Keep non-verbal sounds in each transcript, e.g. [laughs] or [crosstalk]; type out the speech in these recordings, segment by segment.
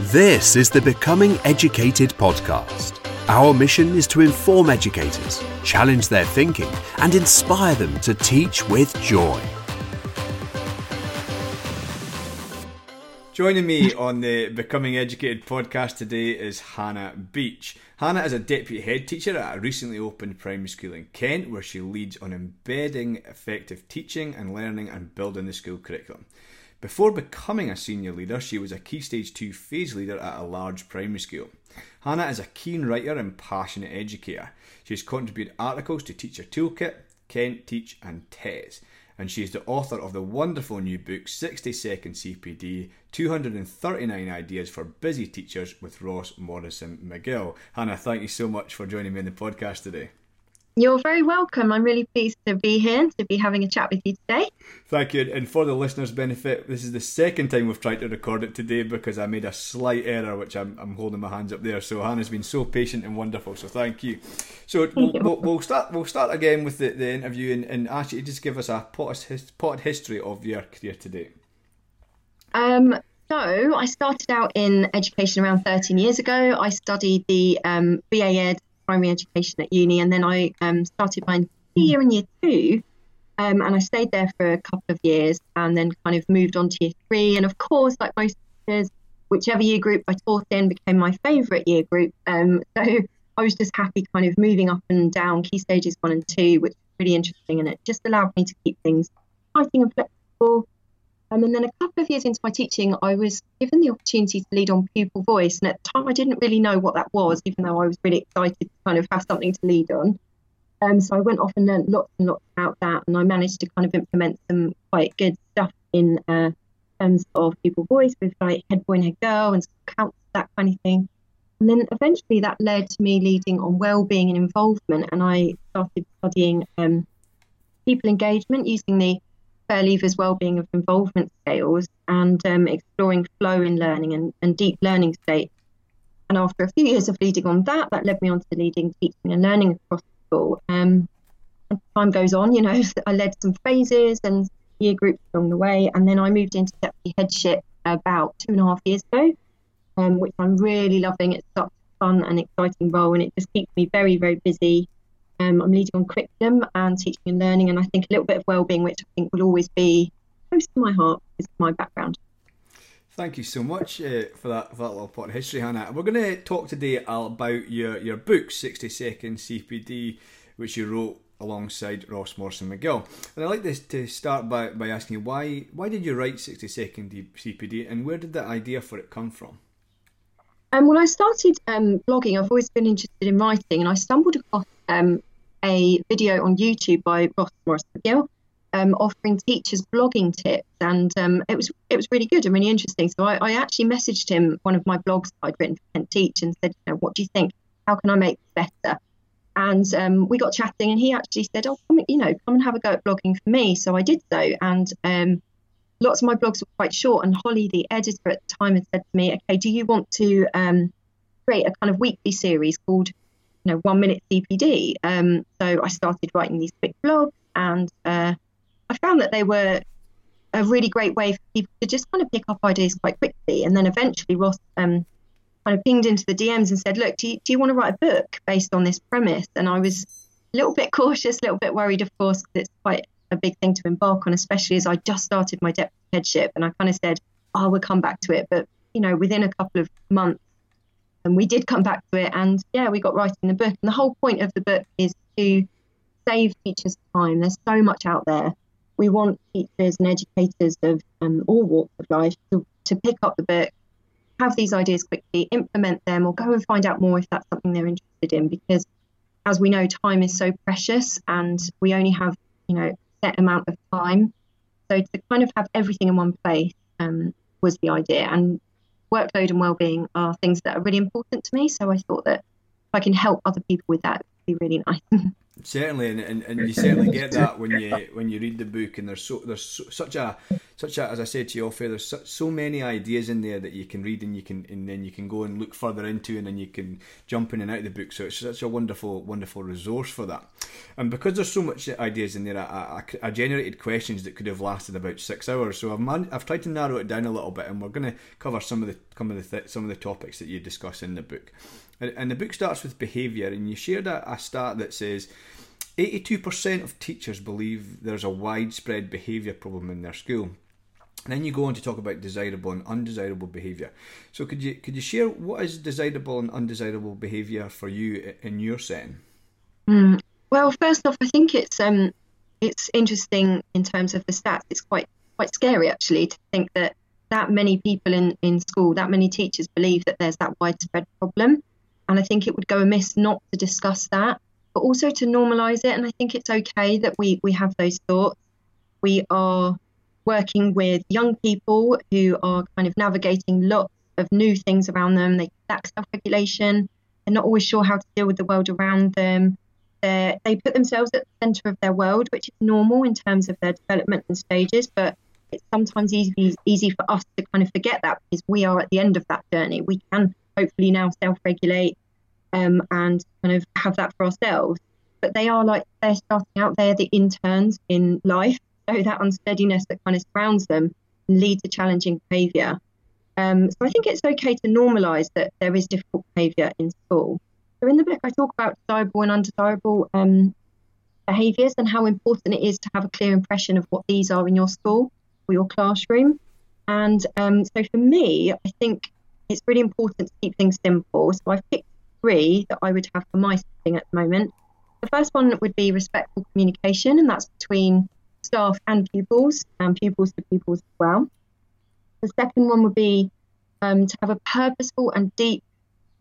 This is the Becoming Educated podcast. Our mission is to inform educators, challenge their thinking, and inspire them to teach with joy. Joining me on the Becoming Educated podcast today is Hannah Beach. Hannah is a deputy head teacher at a recently opened primary school in Kent where she leads on embedding effective teaching and learning and building the school curriculum. Before becoming a senior leader, she was a Key Stage 2 phase leader at a large primary school. Hannah is a keen writer and passionate educator. She has contributed articles to Teacher Toolkit, Kent Teach, and TES. And she is the author of the wonderful new book 60 Second CPD 239 Ideas for Busy Teachers with Ross Morrison McGill. Hannah, thank you so much for joining me in the podcast today. You're very welcome. I'm really pleased to be here and to be having a chat with you today. Thank you. And for the listeners' benefit, this is the second time we've tried to record it today because I made a slight error, which I'm, I'm holding my hands up there. So Hannah's been so patient and wonderful. So thank you. So thank we'll, you. We'll, we'll, start. We'll start again with the, the interview and, and ask you to just give us a pot, potted history of your career today. Um, so I started out in education around 13 years ago. I studied the um, BA Ed primary education at uni, and then I um, started my year in year two, um, and I stayed there for a couple of years, and then kind of moved on to year three. And of course, like most teachers, whichever year group I taught in became my favourite year group. Um, [laughs] so I was just happy, kind of moving up and down key stages one and two, which was really interesting, and it just allowed me to keep things exciting and flexible. Um, and then a couple of years into my teaching, I was given the opportunity to lead on pupil voice. And at the time, I didn't really know what that was, even though I was really excited to kind of have something to lead on. Um, so I went off and learned lots and lots about that. And I managed to kind of implement some quite good stuff in uh, terms of pupil voice with like head boy and head girl and counts, that kind of thing. And then eventually that led to me leading on well-being and involvement. And I started studying um, people engagement using the Ferre Laevers' Wellbeing of Involvement Scales and um, exploring flow in learning and, and deep learning states. And after a few years of leading on that, that led me on to leading teaching and learning across the school. Um, time goes on, you know, [laughs] I led some phases and year groups along the way, and then I moved into deputy headship about two and a half years ago, um, which I'm really loving. It's such a fun and exciting role, and it just keeps me very, very busy. Um, I'm leading on curriculum and teaching and learning, and I think a little bit of well-being, which I think will always be close to my heart, is my background. Thank you so much uh, for that for that little part of history, Hannah. We're going to talk today about your your book, 60 Second CPD, which you wrote alongside Ross Morrison McGill. And I'd like this to start by, by asking you why why did you write 60 Second CPD, and where did the idea for it come from? Um, when I started um, blogging, I've always been interested in writing, and I stumbled across um, a video on YouTube by Ross Morrison McGill um, offering teachers blogging tips, and um, it was it was really good and really interesting. So I, I, actually messaged him one of my blogs I'd written for Kent Teach and said, you know, what do you think? How can I make this better? And um, we got chatting, and he actually said, oh, come, you know, come and have a go at blogging for me. So I did so, and lots of my blogs were quite short. And Holly, the editor at the time, had said to me, okay, do you want to create a kind of weekly series called you know, one minute CPD. Um, so I started writing these quick blogs, and uh, I found that they were a really great way for people to just kind of pick up ideas quite quickly. And then eventually Ross um, kind of pinged into the DMs and said, "Look, do you, do you want to write a book based on this premise?" And I was a little bit [laughs] cautious, a little bit worried, of course, because it's quite a big thing to embark on, especially as I just started my deputy headship. And I kind of said, "Oh, we'll come back to it." But you know, within a couple of months and we did come back to it and yeah we got writing the book. And the whole point of the book is to save teachers time. There's so much out there. We want teachers and educators of um, all walks of life to, to pick up the book have these ideas quickly implement them or go and find out more if that's something they're interested in. Because as we know time is so precious and we only have you know set amount of time. So to kind of have everything in one place um, was the idea. And workload and well-being are things that are really important to me. So I thought that if I can help other people with that, it would be really nice. [laughs] Certainly, and, and, and you certainly get that when you [laughs] when you read the book, and there's so there's so, such a such a as I said to you off air, there's so, so, many ideas in there that you can read and you can and then you can go and look further into, and then you can jump in and out of the book. So it's such a wonderful wonderful resource for that. And because there's so much ideas in there, I, I, I generated questions that could have lasted about six hours. So I've man, I've tried to narrow it down a little bit, and we're going to cover some of the some of the th- some of the topics that you discuss in the book. And the book starts with behaviour, and you shared a, a stat that says 82% of teachers believe there's a widespread behaviour problem in their school. And then you go on to talk about desirable and undesirable behaviour. So could you could you share what is desirable and undesirable behaviour for you in your setting? Mm. Well, first off, I think it's um it's interesting in terms of the stats. It's quite quite scary actually to think that that many people in, in school, that many teachers believe that there's that widespread problem. And I think it would go amiss not to discuss that, but also to normalize it. And I think it's okay that we, we have those thoughts. We are working with young people who are kind of navigating lots of new things around them. They lack self regulation. They're not always sure how to deal with the world around them. They're, they put themselves at the center of their world, which is normal in terms of their development and stages. But it's sometimes easy, easy for us to kind of forget that because we are at the end of that journey. We can hopefully now self-regulate um, and kind of have that for ourselves. But they are like they're starting out. They're the interns in life, so that unsteadiness that kind of surrounds them can lead to challenging behaviour. Um, so I think it's okay to normalise that there is difficult behaviour in school. So in the book, I talk about desirable and undesirable um, behaviours and how important it is to have a clear impression of what these are in your school or your classroom. And um, so for me, I think it's really important to keep things simple. So I've picked three that I would have for my setting at the moment. The first one would be respectful communication, and that's between staff and pupils, and pupils to pupils as well. The second one would be um, to have a purposeful and deep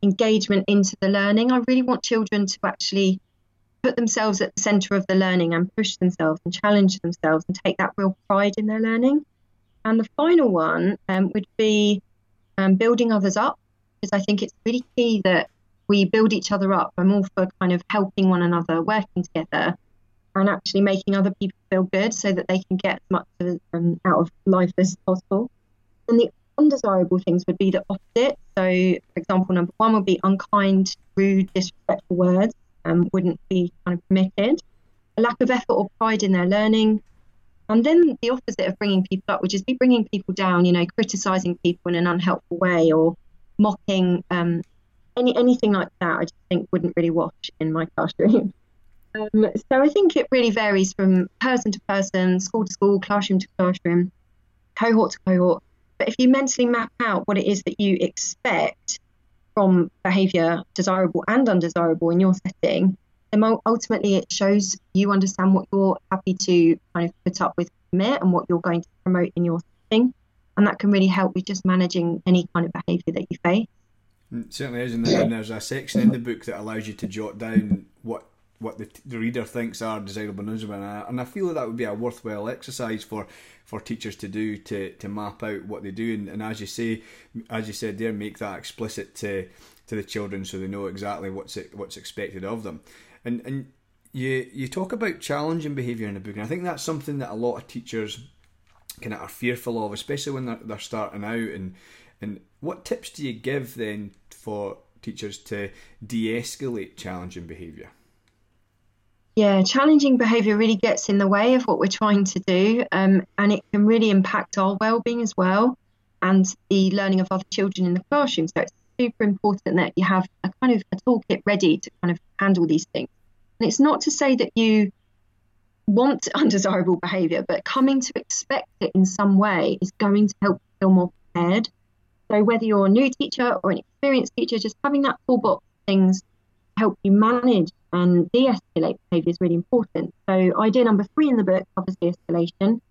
engagement into the learning. I really want children to actually put themselves at the centre of the learning and push themselves and challenge themselves and take that real pride in their learning. And the final one um, would be um, building others up, because I think it's really key that we build each other up. I'm all for kind of helping one another, working together, and actually making other people feel good so that they can get as much um, out of life as possible. And the undesirable things would be the opposite. So, for example, number one would be unkind, rude, disrespectful words um, wouldn't be kind of permitted. A lack of effort or pride in their learning. And then the opposite of bringing people up would just be bringing people down, you know, criticizing people in an unhelpful way or mocking um, any anything like that. I just think wouldn't really wash in my classroom. [laughs] Um, so I think it really varies from person to person, school to school, classroom to classroom, cohort to cohort. But if you mentally map out what it is that you expect from behavior, desirable and undesirable, in your setting, then ultimately it shows you understand what you're happy to kind of put up with commit and what you're going to promote in your setting. And that can really help with just managing any kind of behavior that you face. It certainly is, and there's a section in the book that allows you to jot down what what the, the reader thinks are desirable and and I, and I feel that, that would be a worthwhile exercise for, for teachers to do to, to map out what they do, and, and as you say, as you said there, make that explicit to to the children so they know exactly what's what's expected of them, and and you you talk about challenging behaviour in the book, and I think that's something that a lot of teachers kind of are fearful of, especially when they're, they're starting out, and and what tips do you give then for teachers to de-escalate challenging behaviour? Yeah, challenging behaviour really gets in the way of what we're trying to do, um, and it can really impact our well-being as well, and the learning of other children in the classroom. So it's super important that you have a kind of a toolkit ready to kind of handle these things. And it's not to say that you want [laughs] undesirable behaviour, but coming to expect it in some way is going to help you feel more prepared. So whether you're a new teacher or an experienced teacher, just having that toolbox of things to help you manage and de-escalate behaviour is really important. So idea number three in the book covers de-escalation.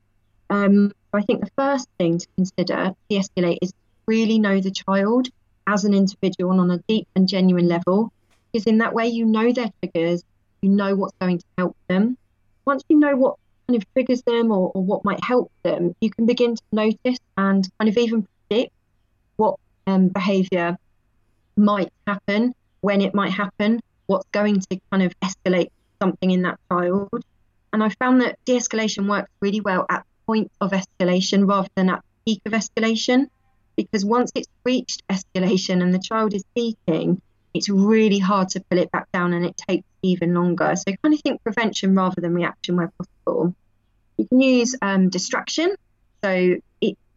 Um, I think the first thing to consider de-escalate is really know the child as an individual and on a deep and genuine level, because in that way you know their triggers, you know what's going to help them. Once you know what kind of triggers them or, or what might help them, you can begin to notice and kind of even predict um, behaviour might happen, when it might happen, what's going to kind of escalate something in that child. And I found that de escalation works really well at the point of escalation rather than at the peak of escalation. Because once it's reached escalation and the child is peaking, it's really hard to pull it back down and it takes even longer. So kind of think prevention rather than reaction where possible. You can use um, distraction. So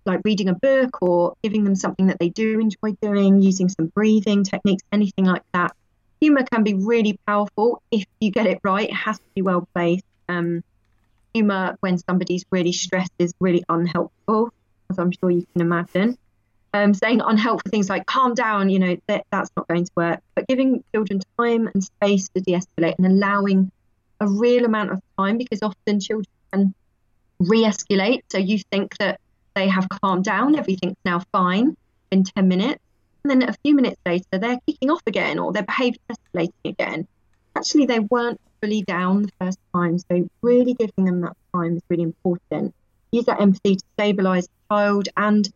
like reading a book or giving them something that they do enjoy doing, using some breathing techniques, anything like that. Humor can be really powerful if you get it right. It has to be well placed. Um, humor when somebody's really stressed is really unhelpful, as I'm sure you can imagine. Um, saying unhelpful things like calm down, you know, that, that's not going to work. But giving children time and space to de escalate and allowing a real amount of time because often children can re escalate. So you think that they have calmed down, everything's now fine in 10 minutes. And then a few minutes later, they're kicking off again or their behaviour escalating again. Actually, they weren't fully down the first time. So, really giving them that time is really important. Use that empathy to stabilise the child. And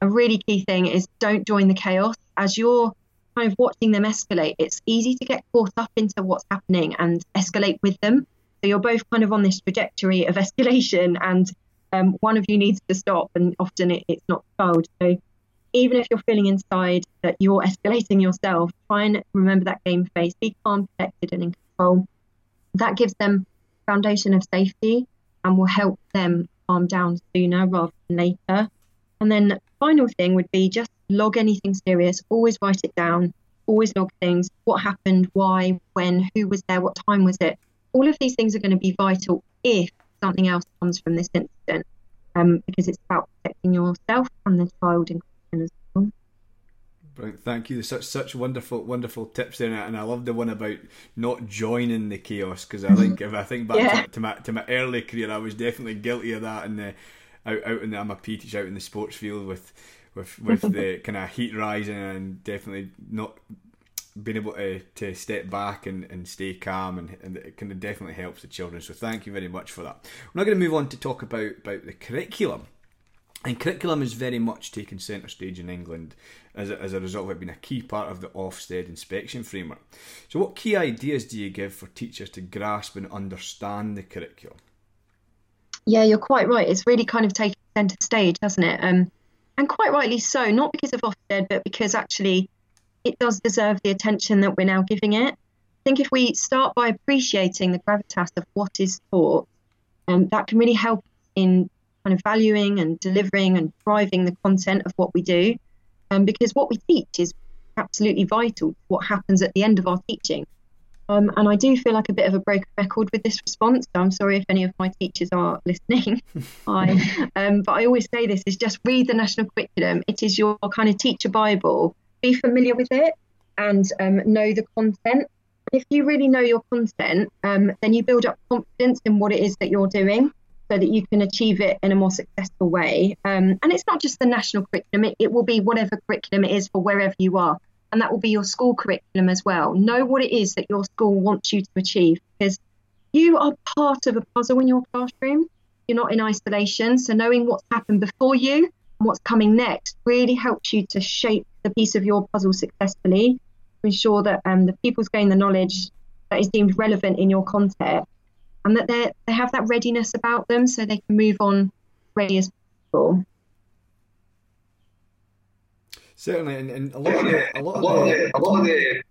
a really key thing is don't join the chaos. As you're kind of watching them escalate, it's easy to get caught up into what's happening and escalate with them. So, you're both kind of on this trajectory of [laughs] escalation and um, one of you needs to stop, and often it, it's not the. So even if you're feeling inside that you're escalating yourself, try and remember that game face, be calm, collected, and in control. That gives them foundation of safety and will help them calm down sooner rather than later. And then final thing would be just log anything serious, always write it down, always log things, what happened, why, when, who was there, what time was it. All of these things are going to be vital if something else comes from this incident um, because it's about protecting yourself and the child in question as well. Brilliant. Thank you. Such such wonderful wonderful tips there, and I love the one about not joining the chaos because I think if I think back yeah. to, to, my to my early career, I was definitely guilty of that. And out out in the I'm a P teacher out in the sports field with with with [laughs] the kind of heat rising and definitely not being able to, to step back and, and stay calm and, and it kind of definitely helps the children. So thank you very much for that. We're now going to move on to talk about, about the curriculum. And curriculum is very much taken centre stage in England as a, as a result of it being a key part of the Ofsted inspection framework. So, what key ideas do you give for teachers to grasp and understand the curriculum? Yeah, you're quite right. It's really kind of taken centre stage, hasn't it? Um, and quite rightly so, not because of Ofsted, but because actually it does deserve the attention that we're now giving it. I think if we start by appreciating the gravitas of what is taught, um, that can really help in kind of valuing and delivering and driving the content of what we do. Um, because what we teach is absolutely vital to what happens at the end of our teaching. Um, and I do feel like a bit of a broken record with this response. So I'm sorry if any of my teachers are listening. [laughs] I, um, but I always say this is just read the national curriculum. It is your kind of teacher Bible be familiar with it and um, know the content. If you really know your content, um, then you build up confidence in what it is that you're doing so that you can achieve it in a more successful way. Um, and it's not just the national curriculum, it, it will be whatever curriculum it is for wherever you are. And that will be your school curriculum as well. Know what it is that your school wants you to achieve because you are part of a puzzle in your classroom. You're not in isolation. So knowing what's happened before you and what's coming next really helps you to shape the piece of your puzzle successfully to ensure that um, the pupils gain the knowledge that is deemed relevant in your context and that they they have that readiness about them so they can move on ready as possible. Certainly, and, and a lot of the a lot of the, a lot of the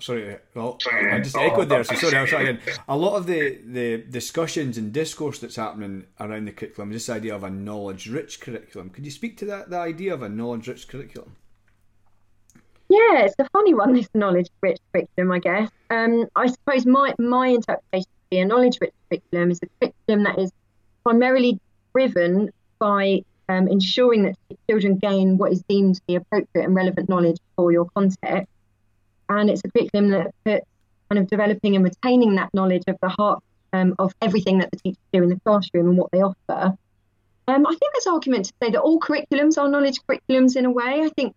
sorry, well, I just echoed there. So sorry, I'll try again. A lot of the, the discussions and discourse that's happening around the curriculum is this idea of a knowledge-rich curriculum. Could you speak to that the idea of a knowledge-rich curriculum? Yeah, it's a funny one, this knowledge rich curriculum, I guess. Um, I suppose my, my interpretation of a knowledge rich curriculum is a curriculum that is primarily driven by um, ensuring that children gain what is deemed the appropriate and relevant knowledge for your context. And it's a curriculum that puts kind of developing and retaining that knowledge of the heart um, of everything that the teachers do in the classroom and what they offer. Um, I think there's argument to say that all curriculums are knowledge curriculums in a way. I think,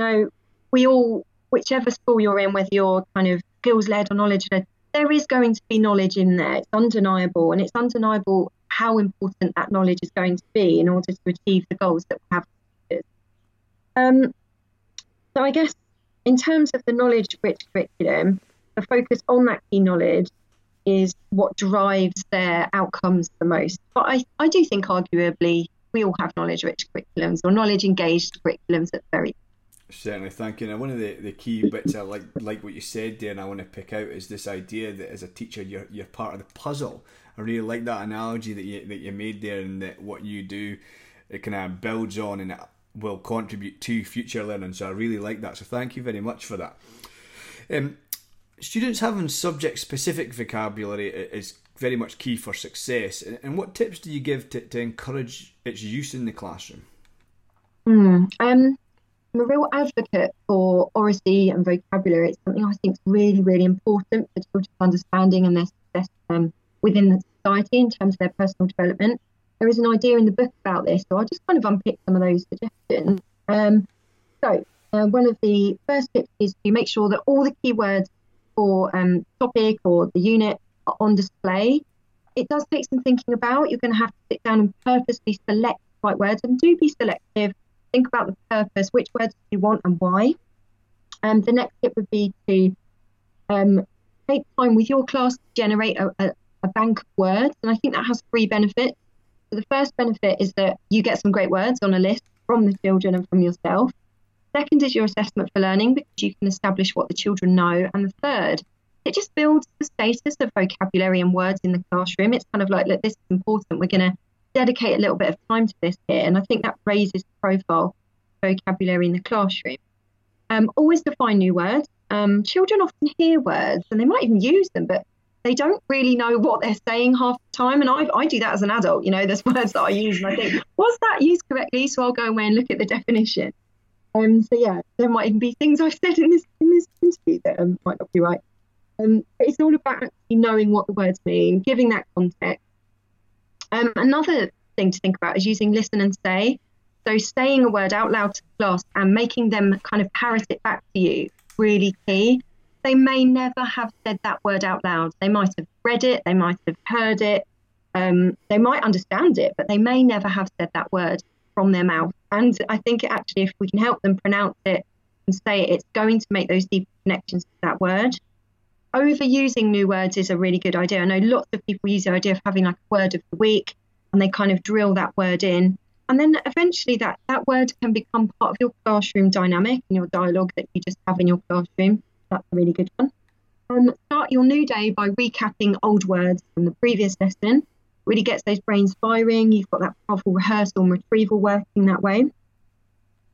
you know, we all, whichever school you're in, whether you're kind of skills led or knowledge led, there is going to be knowledge in there. It's undeniable, and it's undeniable how important that knowledge is going to be in order to achieve the goals that we have. Um, so I guess in terms of the knowledge rich curriculum, the focus on that key knowledge is what drives their outcomes the most. But I, I do think arguably we all have knowledge rich curriculums or knowledge engaged curriculums at very Certainly, thank you. Now, one of the, the key bits I like like what you said there, and I want to pick out is this idea that as a teacher, you're you're part of the puzzle. I really like that analogy that you that you made there, and that what you do, it kind of builds on and it will contribute to future learning. So I really like that. So thank you very much for that. Um, students having subject specific vocabulary is very much key for success. And what tips do you give to, to encourage its use in the classroom? Mm, um, I'm a real advocate for oracy and vocabulary. It's something I think is really, really important for children's understanding and their success um, within the society in terms of their personal development. There is an idea in the book about this, so I'll just kind of unpick some of those suggestions. Um, so, uh, one of the first tips is to make sure that all the keywords for um, topic or the unit are on display. It does take some thinking about. You're going to have to sit down and purposely select the right words and do be selective think about the purpose, which words do you want and why. And um, the next tip would be to um, take time with your class to generate a, a, a bank of words. And I think that has three benefits. So the first benefit is that you get some great words on a list from the children and from yourself. Second is your assessment for learning because you can establish what the children know. And the third, it just builds the status of vocabulary and words in the classroom. It's kind of like, look, this is important. We're going to dedicate a little bit of time to this here. And I think that raises the profile vocabulary in the classroom. Um, always define new words. Um, children often hear words and they might even use them, but they don't really know what they're saying half the time. And I, I do that as an adult. You know, there's [laughs] words that I use and I think, was that used correctly? So I'll go away and look at the definition. Um, so yeah, there might even be things I've said in this in this interview that um, might not be right. Um, it's all about actually knowing what the words mean, giving that context, um, another thing to think about is using listen and say. So saying a word out loud to the class and making them kind of parrot it back to you, really key. They may never have said that word out loud. They might have read it, they might have heard it, um, they might understand it, but they may never have said that word from their mouth. And I think actually, if we can help them pronounce it and say it, it's going to make those deep connections to that word overusing new words is a really good idea. I know lots of people use the idea of having like a word of the week and they kind of drill that word in. And then eventually that, that word can become part of your classroom dynamic and your dialogue that you just have in your classroom. That's a really good one. Um, start your new day by recapping old words from the previous lesson. Really gets those brains firing. You've got that powerful rehearsal and retrieval working that way.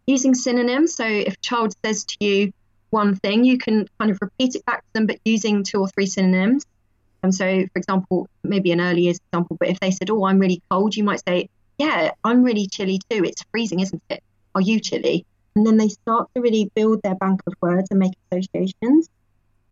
Using synonyms. So if a child says to you, one thing, you can kind of repeat it back to them, but using two or three synonyms. And so, for example, maybe an early years example, but if they said, Oh, I'm really cold, you might say, Yeah, I'm really chilly too. It's freezing, isn't it? Are you chilly? And then they start to really build their bank of words and make associations.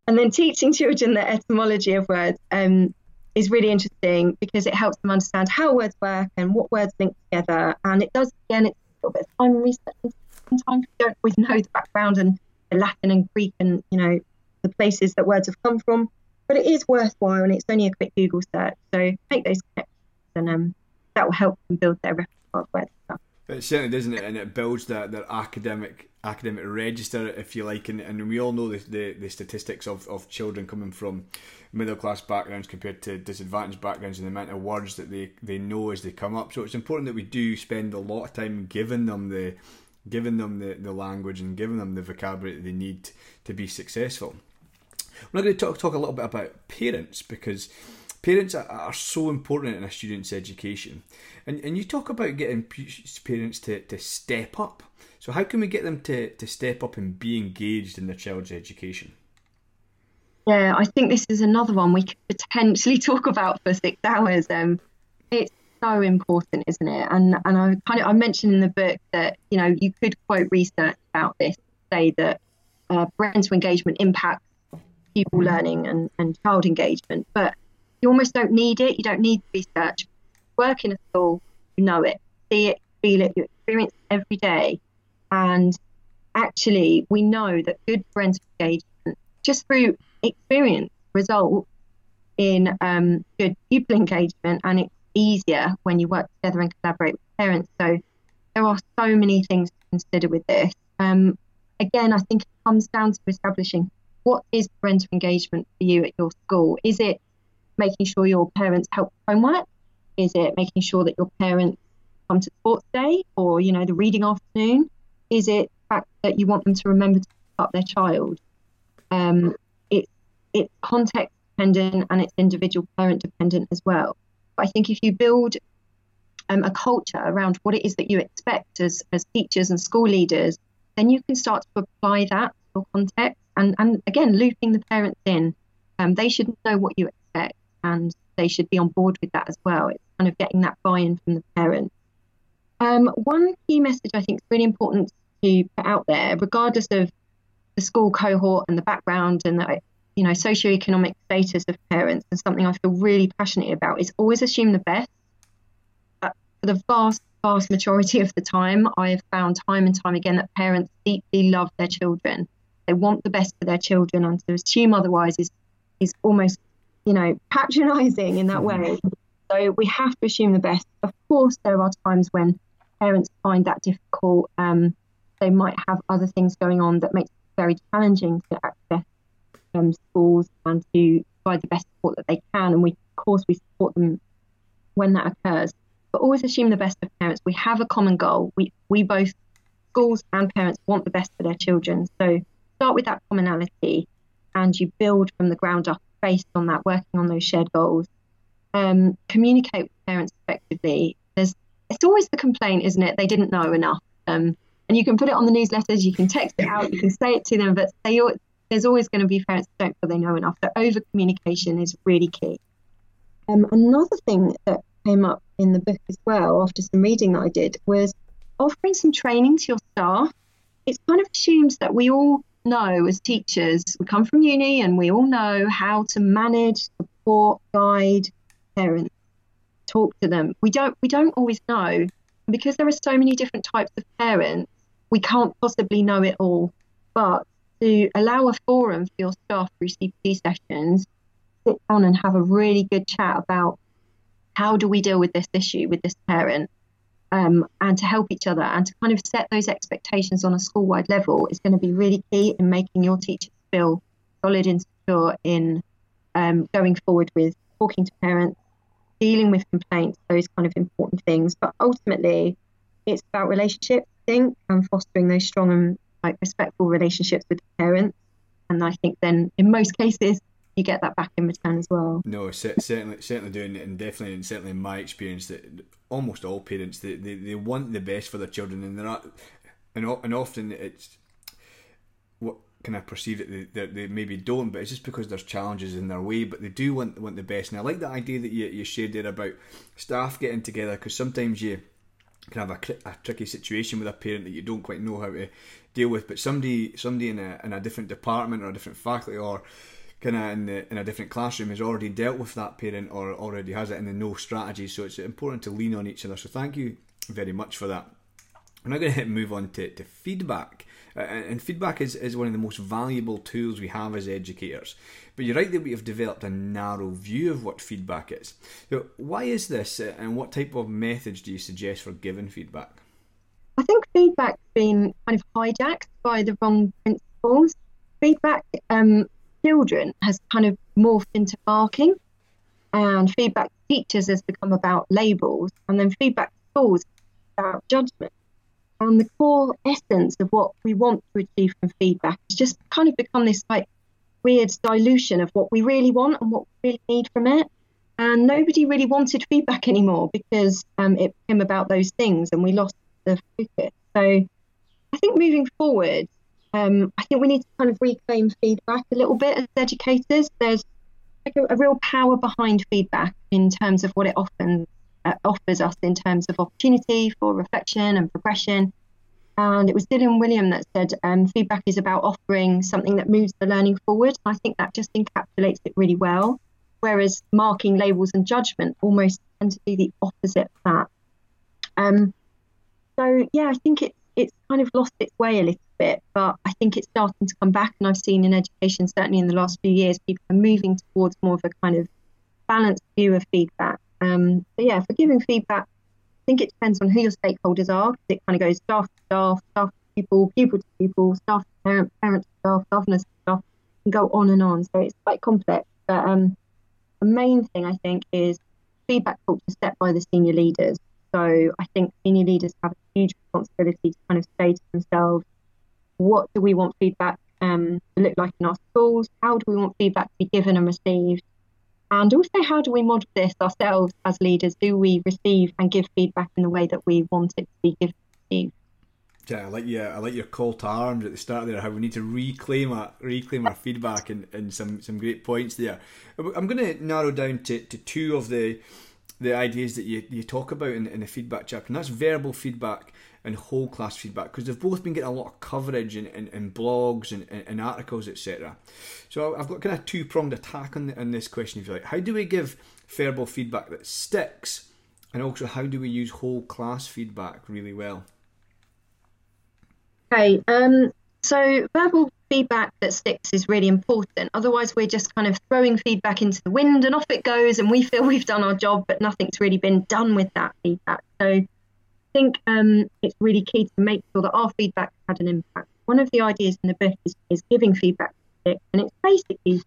And then teaching children the etymology of words um, is really interesting because it helps them understand how words work and what words link together. And it does, again, it's a little bit of time research. Sometimes we don't always know the background and the Latin and Greek and you know the places that words have come from. But it is worthwhile, and it's only a quick Google search. So make those connections, and um, that will help them build their repertoire of words. It certainly doesn't it, and it builds that their academic academic register, if you like, and, and we all know the, the, the statistics of, of children coming from middle class backgrounds compared to disadvantaged backgrounds and the amount of words that they, they know as they come up. So it's important that we do spend a lot of time giving them the giving them the, the language and giving them the vocabulary that they need to be successful. We're going to talk, talk a little bit about parents because parents are, are so important in a student's education. And, and you talk about getting parents to, to step up. So, how can we get them to, to step up and be engaged in their child's education? Yeah, I think this is another one we could potentially [laughs] talk about for six hours. Um, it's so important, isn't it? And and I kind of I mentioned in the book that you know you could quote research about this, say that uh, parental engagement impacts pupil learning and, and child engagement, but you almost don't need it. You don't need research. Work in a school, you know it, see it, feel it, you experience it every day, and actually we know that good parental engagement just through experience results in um, good pupil engagement and it easier when you work together and collaborate with parents. So there are so many things to consider with this. Um, again, I think it comes down to establishing what is parental engagement for you at your school. Is it making sure your parents help with homework? Is it making sure that your parents come to sports day or, you know, the reading afternoon? Is it the fact that you want them to remember to pick up their child? Um, it, it's context dependent and it's individual parent dependent as well. But I think if you build um, a culture around what it is that you expect as, as teachers and school leaders, then you can start to apply that to your context. And, and again, looping the parents in, um, they should know what you expect and they should be on board with that as well. It's kind of getting that buy in from the parents. Um, one key message I think is really important to put out there, regardless of the school cohort and the background and the you know socioeconomic status of parents, and something I feel really passionate about, is always assume the best But for the vast, vast majority of the time, I have found time and time again that parents deeply love their children. They want the best for their children, and to assume otherwise is is almost, you know, patronising in that way. So we have to assume the best. Of course, there are times when parents find that difficult. Um, they might have other things going on that makes it very challenging to access um, schools and to provide the best support that they can. And we, of course, we support them when that occurs but always assume the best of parents. We have a common goal. We we both schools and parents want the best for their children. So start with that commonality, and you build from the ground up based on that, working on those shared goals. Um, communicate with parents effectively. There's it's always the complaint, isn't it? They didn't know enough. Um, and you can put it on the newsletters, you can text it out, you can say it to them, but they, there's always going to be parents who don't feel they know enough. So over communication is really key. Um, another thing that came up in the book as well after some reading that I did was offering some training to your staff. It kind of assumes that we all know as teachers, we come from uni and we all know how to manage, support, guide parents, talk to them. We don't we don't always know. because there are so many different types of parents, we can't possibly know it all. But to allow a forum for your staff through CPD sessions, sit down and have a really good chat about how do we deal with this issue with this parent um, and to help each other and to kind of set those expectations on a school wide level is going to be really key in making your teachers feel solid and secure in um, going forward with talking to parents, dealing with complaints, those kind of important things. But ultimately, it's about relationships, I think, and fostering those strong and like respectful relationships with parents. And I think then, in most cases, you get that back in return as well. No, certainly, certainly doing it, and definitely, and certainly in my experience, that almost all parents they, they, they want the best for their children, and they're not, and, and often it's what can I perceive that they, they maybe don't, but it's just because there's challenges in their way, but they do want want the best. And I like the idea that you, you shared there about staff getting together because sometimes you can have a, a tricky situation with a parent that you don't quite know how to deal with, but somebody somebody in a in a different department or a different faculty or kind of in, the, in a different classroom has already dealt with that parent or already has it in the no strategy. So it's important to lean on each other. So thank you very much for that. I'm now going to move on to, to feedback. And feedback is, is one of the most valuable tools we have as educators. But you're right that we have developed a narrow view of what feedback is. So, why is this, uh, and what type of methods do you suggest for giving feedback? I think feedback's been kind of hijacked by the wrong principles. Feedback um, children has kind of morphed into marking, and feedback teachers has become about labels, and then feedback schools about judgment. And the core essence of what we want to achieve from feedback has just kind of become this like weird dilution of what we really want and what we really need from it. And nobody really wanted feedback anymore because um, it became about those things and we lost the focus. So I think moving forward, um, I think we need to kind of reclaim feedback a little bit as educators. There's like a, a real power behind feedback in terms of what it uh, offers us in terms of opportunity for reflection and progression. And it was Dylan Wiliam that said um, feedback is about offering something that moves the learning forward. I think that just encapsulates it really well. Whereas marking, labels, and judgment almost tend to do the opposite of that. Um, so yeah, I think it's it's kind of lost its way a little bit, but I think it's starting to come back. And I've seen in education, certainly in the last few years, people are moving towards more of a kind of balanced view of feedback. Um, so yeah, for giving feedback, I think it depends on who your stakeholders are. It kind of goes staff to staff, staff to people, pupil to pupil, staff to parent, parent to staff, governors to staff, and go on and on. So it's quite complex. But um, the main thing I think is feedback culture set by the senior leaders. So I think senior leaders have a huge responsibility to kind of say to themselves, what do we want feedback um, to look like in our schools? How do we want feedback to be given and received? And also, how do we model this ourselves as leaders? Do we receive and give feedback in the way that we want it to be given? Yeah, I like your I like your call to arms at the start there. How we need to reclaim our reclaim our feedback and, and some some great points there. I'm going to narrow down to, to two of the the ideas that you, you talk about in, in the feedback chapter, and that's verbal feedback and whole class feedback because they've both been getting a lot of coverage in, in, in blogs and, in, articles, etc. So I've got kind of two pronged attack on, the, on this question, if you like. How do we give verbal feedback that sticks, and also how do we use whole class feedback really well? Okay, um, so verbal feedback that sticks is really important. Otherwise, we're just kind of throwing feedback into the wind and off it goes, and we feel [laughs] we've done our job, but nothing's really been done with that feedback. So think um, it's really key to make sure that our feedback had an impact. One of the ideas in the book is, is giving feedback, and it's basically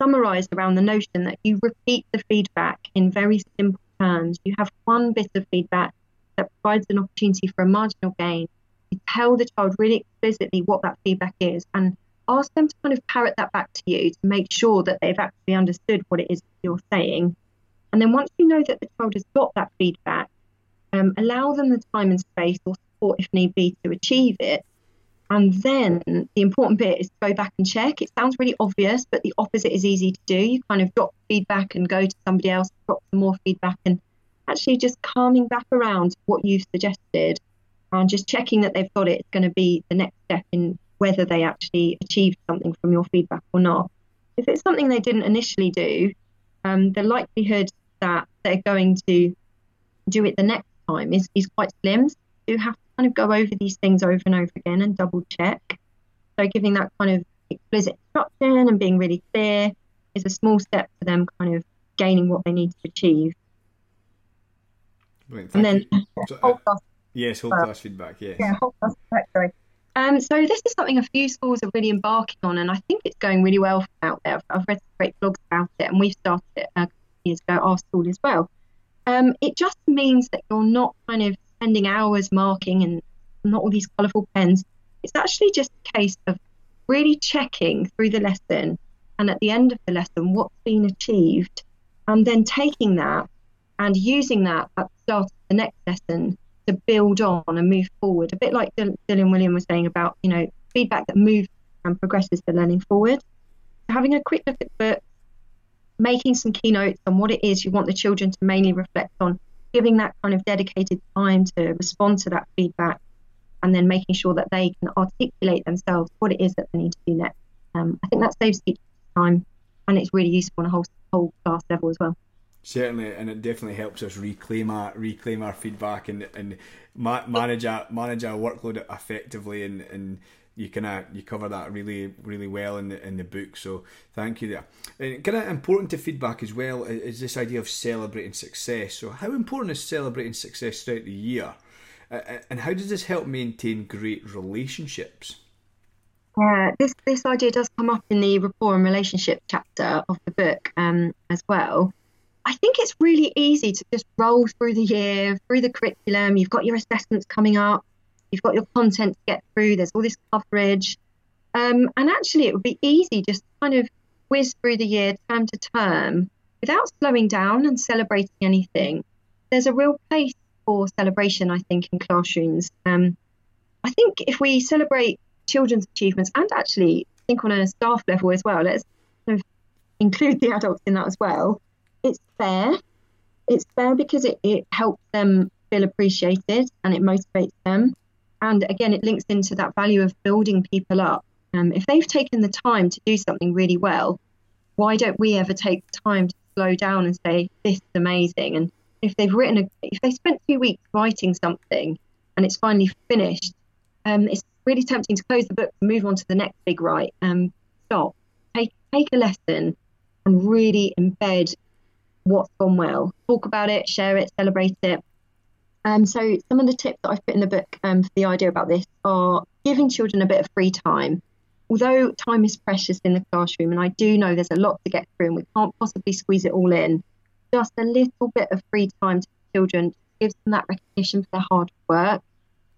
summarized around the notion that you repeat the feedback in very simple terms. You have one bit of feedback that provides an opportunity for a marginal gain. You tell the child really explicitly what that feedback is and ask them to kind of parrot that back to you to make sure that they've actually understood what it is you're saying. And then once you know that the child has got that feedback, um, allow them the time and space or support if need be to achieve it. And then the important bit is to go back and check. It sounds really obvious, but the opposite is easy to do. You kind of drop feedback and go to somebody else, drop some more feedback, and actually just calming back around what you've suggested and just checking that they've got it is going to be the next step in whether they actually achieved something from your feedback or not. If it's something they didn't initially do, um, the likelihood that they're going to do it the next time is, is quite slim. So you have to kind of go over these things over and over again and double check. So giving that kind of explicit instruction and being really clear is a small step for them kind of gaining what they need to achieve. Brilliant, and then [laughs] so, uh, whole class, yes, whole class feedback. Yes. Yeah, whole class feedback. Sorry. Um, so this is something a few schools are really embarking on, and I think it's going really well out there. I've, read some great blogs about it, and we've started it a couple of years ago at our school as well. Um, it just means that you're not kind of spending hours marking and not all these colourful pens. It's actually just a case of really checking through the lesson and at the end of the lesson what's been achieved, and then taking that and using that at the start of the next lesson to build on and move forward. A bit like Dylan Wiliam was saying about, you know, feedback that moves and progresses the learning forward. Having a quick look at the book, making some keynotes on what it is you want the children to mainly reflect on, giving that kind of dedicated time to respond to that feedback, and then making sure that they can articulate themselves what it is that they need to do next. Um, I think that saves teachers time and it's really useful on a whole, whole class level as well. Certainly, and it definitely helps us reclaim our reclaim our feedback and and ma- manage our manage our workload effectively and and you kind of you cover that really really well in the in the book. So thank you there. And kind of important to feedback as well is this idea of celebrating success. So how important is celebrating success throughout the year, uh, and how does this help maintain great relationships? Yeah, this this idea does come up in the rapport and relationship chapter of the book um, as well. I think it's really easy to just roll through the year, through the curriculum. You've got your assessments coming up You've got your content to get through. There's all this coverage. Um, and actually, it would be easy just kind of whiz through the year term to term without slowing down and celebrating anything. There's a real place for celebration, I think, in classrooms. Um, I think if we celebrate children's achievements and actually think on a staff level as well, let's kind of include the adults in that as well. It's fair. It's fair because it, it helps them feel appreciated and it motivates them. And again, it links into that value of building people up. Um, if they've taken the time to do something really well, why don't we ever take the time to slow down and say, this is amazing? And if they've written, a, if they spent two weeks writing something and it's finally finished, um, it's really tempting to close the book and move on to the next big write. Um, stop, take, take a lesson and really embed what's gone well. Talk about it, share it, celebrate it, um, so some of the tips that I've put in the book um, for the idea about this are giving children a bit of free time. although time is precious in the classroom, and I do know there's a lot to get through, and we can't possibly squeeze it all in, just a little bit of free time to children gives them that recognition for their hard work.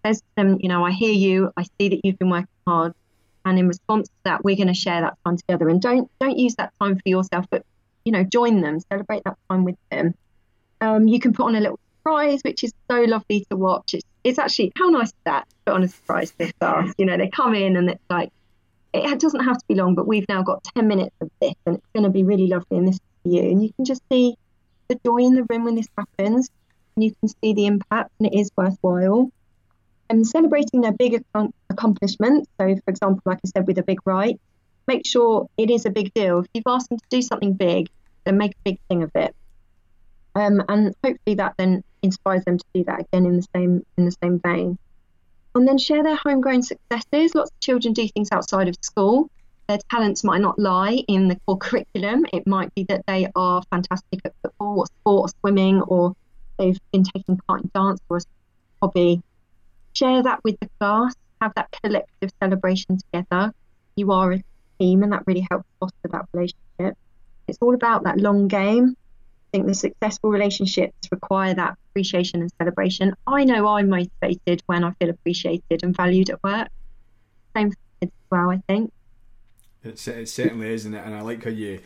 Says to them, you know, I hear you, I see that you've been working hard, and in response to that, we're going to share that time together. And don't don't use that time for yourself, but you know, join them, celebrate that time with them. Um, you can put on a little surprise, which is so lovely to watch. It's, it's actually how nice is that? Put on a surprise for class. You know, they come in and it's like it doesn't have to be long, but we've now got 10 minutes of this and it's going to be really lovely and this is for you. And you can just see the joy in the room when this happens and you can see the impact and it is worthwhile. And celebrating their big accomplishments. So, for example, like I said, with a big write, make sure it is a big deal. If you've asked them to do something big, then make a big thing of it. Um, and hopefully that then inspires them to do that again in the same in the same vein and then share their homegrown successes. Lots of children do things outside of school. Their talents might not lie in the core curriculum. It might be that they are fantastic at football or sport or swimming, or they've been taking part in dance or a hobby. Share that with the class. Have that collective celebration together. You are a team, and that really helps foster that relationship. It's all about that long game think the successful relationships require that appreciation and celebration. I know I'm motivated when I feel appreciated and valued at work. Same for kids as well, I think. It's, it certainly is, and I like how you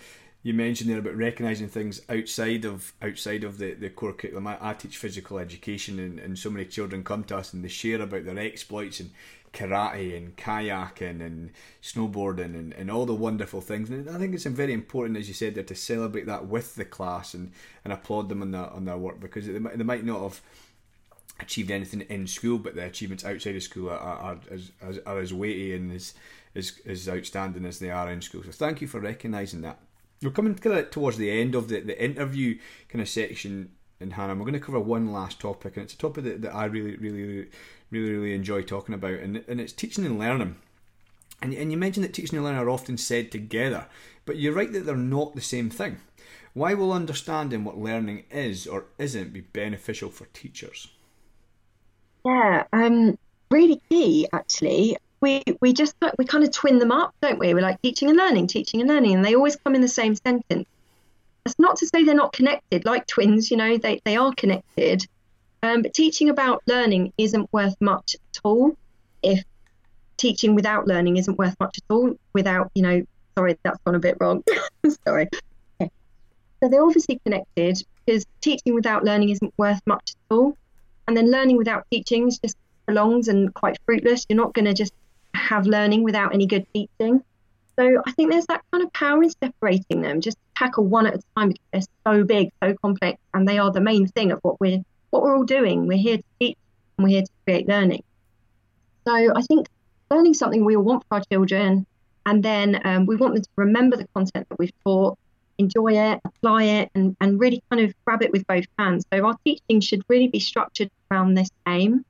you mentioned there about recognising things outside of outside of the, the core curriculum. I, I teach physical education, and, and so many children come to us and they share about their exploits and karate and kayaking and snowboarding and, and all the wonderful things. And I think it's very important, as you said, there to celebrate that with the class and, and applaud them on their on their work because they might, they might not have achieved anything in school, but the achievements outside of school are, are, are, as, are as weighty and as, as, as outstanding as they are in school. So thank you for recognising that. We're coming kind of towards the end of the, the interview kind of section in Hannah. We're going to cover one last topic, and it's a topic that, that I really, really, really, really enjoy talking about, and, and it's teaching and learning. And, and you mentioned that teaching and learning are often said together, but you're right that they're not the same thing. Why will understanding what learning is or isn't be beneficial for teachers? Yeah, um, really key actually. We we just we kind of twin them up, don't we? We're like teaching and learning, teaching and learning, and they always come in the same sentence. That's not to say they're not connected, like twins. You know, they they are connected, um, but teaching about learning isn't worth much at all if teaching without learning isn't worth much at all without, you know, sorry, that's gone a bit wrong. [laughs] sorry. Okay. So they're obviously connected because teaching without learning isn't worth much at all. And then learning without teaching is just prolonged and quite fruitless. You're not going to just have learning without any good teaching. So I think there's that kind of power in separating them. Just tackle one at a time because they're so big, so complex, and they are the main thing of what we're what we're all doing. We're here to teach and we're here to create learning. So I think learning something we all want for our children, and then um, we want them to remember the content that we've taught, enjoy it, apply it, and, and really kind of grab it with both hands. So our teaching should really be structured around this aim.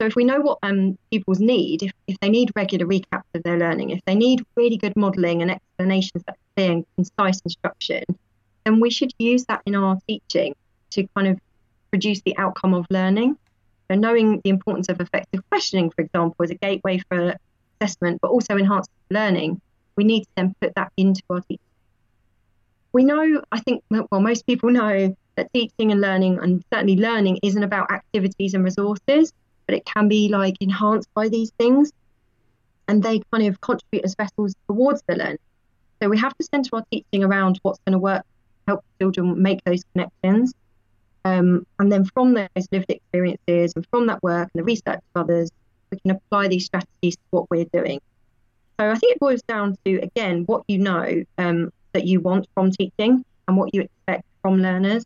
So if we know what um, pupils need, if, if they need regular recaps of their learning, if they need really good modelling and explanations that are clear and concise instruction, then we should use that in our teaching to kind of produce the outcome of learning. So knowing the importance of effective questioning, for example, is a gateway for assessment, but also enhanced learning, we need to then put that into our teaching. We know, I think, well, most people know that teaching and learning, and certainly learning, isn't about activities and resources, but it can be like enhanced by these things, and they kind of contribute as vessels towards the learning. So we have to center our teaching around what's going to work, help children make those connections, um, and then from those lived experiences and from that work and the research of others, we can apply these strategies to what we're doing. So I think it boils down to, again, what you know um, that you want from teaching and what you expect from learners.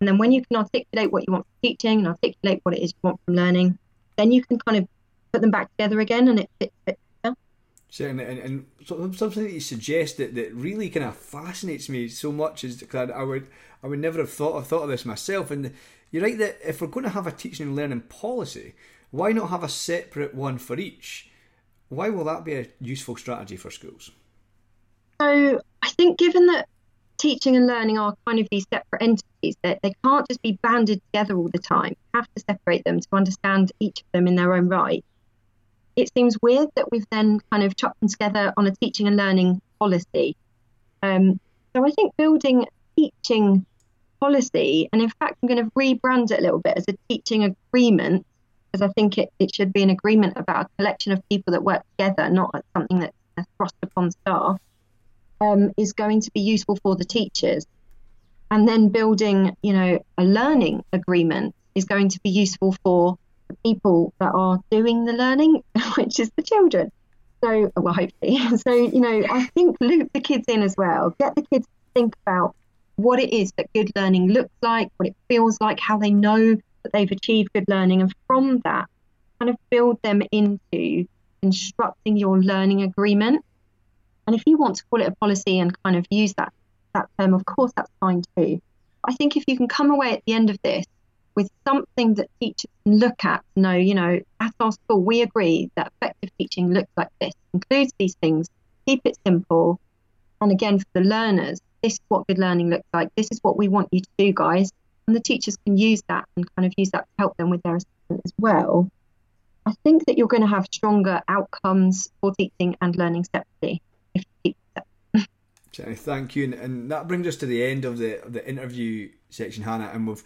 And then when you can articulate what you want from teaching and articulate what it is you want from learning, then you can kind of put them back together again and it fits, fits Certainly, and, and something that you suggest that, that really kind of fascinates me so much is because I, I, would I would never have thought of thought of this myself. And you're right that if we're going to have a teaching and learning policy, why not have a separate one for each? Why will that be a useful strategy for schools? So I think given that teaching and learning are kind of these separate entities that they can't just be banded together all the time. You have to separate them to understand each of them in their own right. It seems weird that we've then kind of chucked them together on a teaching and learning policy. Um, so I think building teaching policy, and in fact, I'm going to rebrand it a little bit as a teaching agreement, because I think it, it should be an agreement about a collection of people that work together, not something that's thrust upon staff, um, is going to be useful for the teachers. And then building, you know, a learning agreement is going to be useful for the people that are doing the learning, [laughs] which is the children. So, well, hopefully. [laughs] So, you know, I think loop the kids in as well. Get the kids to think about what it is that good learning looks like, what it feels like, how they know that they've achieved good learning, and from that, kind of build them into constructing your learning agreement. And if you want to call it a policy and kind of use that that term, of course, that's fine too. I think if you can come away at the end of this with something that teachers can look at, to know, you know, at our school, we agree that effective teaching looks like this, includes these things, keep it simple. And again, for the learners, this is what good learning looks like. This is what we want you to do, guys. And the teachers can use that and kind of use that to help them with their assessment as well. I think that you're going to have stronger outcomes for teaching and learning separately if you. Jenny, thank you. And, and, that brings us to the end of the, of the interview section, Hannah, and we've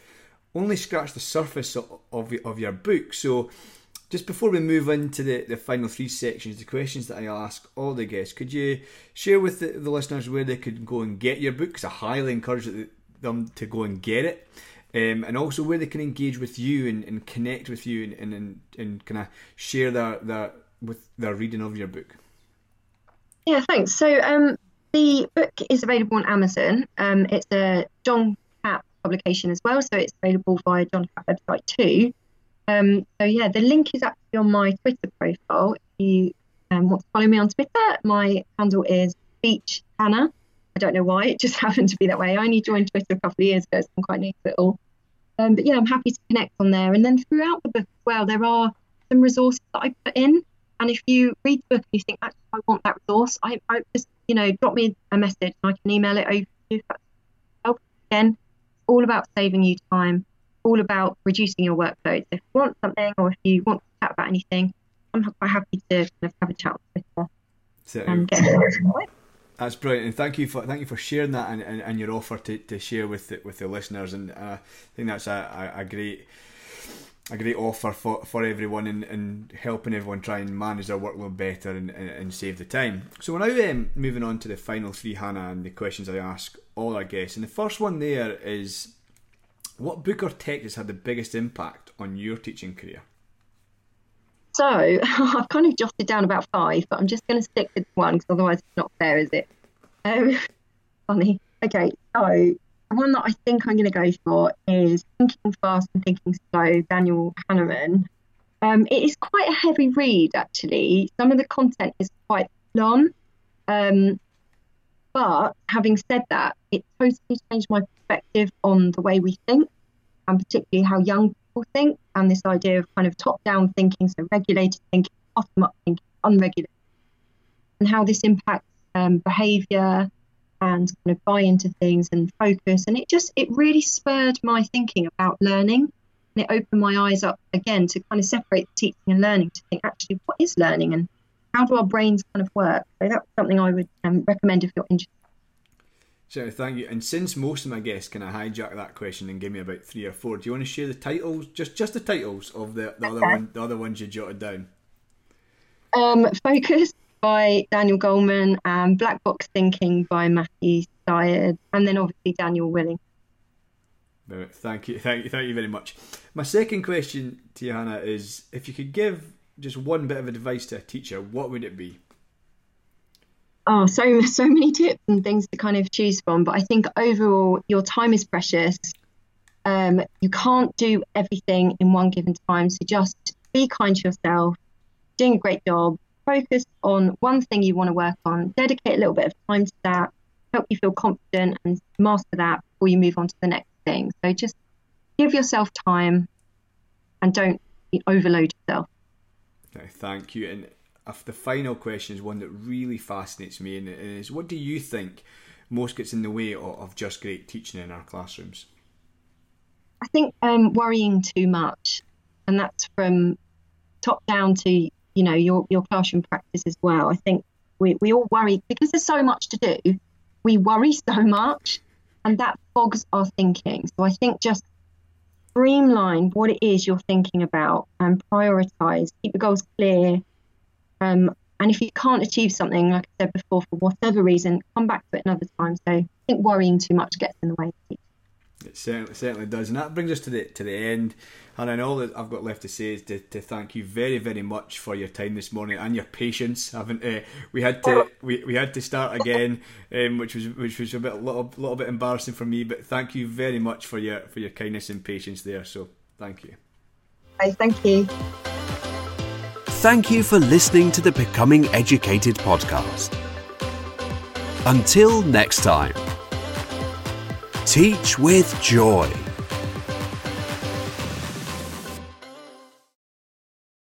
only scratched the surface of, of, of your book. So, just before we move into the, the final three sections, the questions that I ask all the guests, could you share with the, the listeners where they could go and get your book? Because I highly encourage them to go and get it. Um, and also where they can engage with you and, and connect with you and, and, and, kind of share their, their, with their reading of your book. Yeah, thanks. So um, the book is available on Amazon. Um, it's a John publication as well, so it's available via John Catt website too. Um, so yeah, the link is actually on my Twitter profile. If you um, want to follow me on Twitter, my handle is Beach Hannah. I don't know why, it just [laughs] happened to be that way. I only joined Twitter a couple of years ago, so I'm quite new to it all. Um, but yeah, I'm happy to connect on there. And then throughout the book as well, there are some resources that I put in. And if you read the book and you think, actually, I want that resource, I, I just, you know, drop me a message and I can email it over to you if that's helpful. Again, all about saving you time, all about reducing your workload. So if you want something or if you want to chat about anything, I'm quite happy to kind of have a chat with you and get. That's brilliant, and thank you for thank you for sharing that and, and, and your offer to, to share with the, with the listeners. And uh, I think that's a, a, a, great a great offer for, for everyone and, and helping everyone try and manage their workload better and, and, and save the time. So we're now um, moving on to the final three, Hannah, and the questions I ask all our guests. And the first one there is, what book or text has had the biggest impact on your teaching career? So [laughs] I've kind of jotted down about five, but I'm just going to stick with one because otherwise it's not fair, is it? Um, [laughs] funny. Okay, so the one that I think I'm going to go for is Thinking Fast and Thinking Slow, Daniel Kahneman. Um, it is quite a heavy read, actually. Some of the content is quite long. Um, but having said that, it totally changed my perspective on the way we think, and particularly how young people think and this idea of kind of top down thinking, so regulated thinking, bottom up thinking, unregulated, and how this impacts um, behavior and kind of buy into things and focus. And it just, it really spurred my thinking about learning. And it opened my eyes up again to kind of separate teaching and learning to think actually, what is learning and how do our brains kind of work? So that's something I would um, recommend if you're interested. So thank you. And since most of my guests kind of hijack that question and give me about three or four, do you want to share the titles, just just the titles of the, the okay. other one, the other ones you jotted down? Um, Focus by Daniel Goleman and Black Box Thinking by Matthew Syed, and then obviously Daniel Willing. Thank you, thank you, thank you very much. My second question to you, Hannah, is if you could give just one bit of advice to a teacher, what would it be? oh, so [laughs] so many tips and things to kind of choose from. But I think overall, your time is precious. Um, you can't do everything in one given time. So just be kind to yourself. Doing a great job. Focus on one thing you want to work on. Dedicate a little bit of time to that. Help you feel confident and master that before you move on to the next thing. So just give yourself time and don't overload yourself. Okay, thank you. And the final question is one that really fascinates me, and it is what do you think most gets in the way of, of just great teaching in our classrooms? I think um, worrying too much, and that's from top down to you know your your classroom practice as well. I think we, we all worry because there's so much to do. We worry so much, and that fogs our thinking. So I think just streamline what it is you're thinking about and prioritize. Keep the goals clear. Um, and if you can't achieve something, like I said before, for whatever reason, come back to it another time. So I think worrying too much gets in the way. It certainly, certainly does, and that brings us to the to the end. And then all that I've got left to say is to, to thank you very, very much for your time this morning and your patience. Haven't uh, we had to we, we had to start again, um, which was which was a bit a little, little bit embarrassing for me. But thank you very much for your for your kindness and patience there. So thank you. Okay, thank you. Thank you for listening to the Becoming Educated podcast. Until next time. Teach with joy.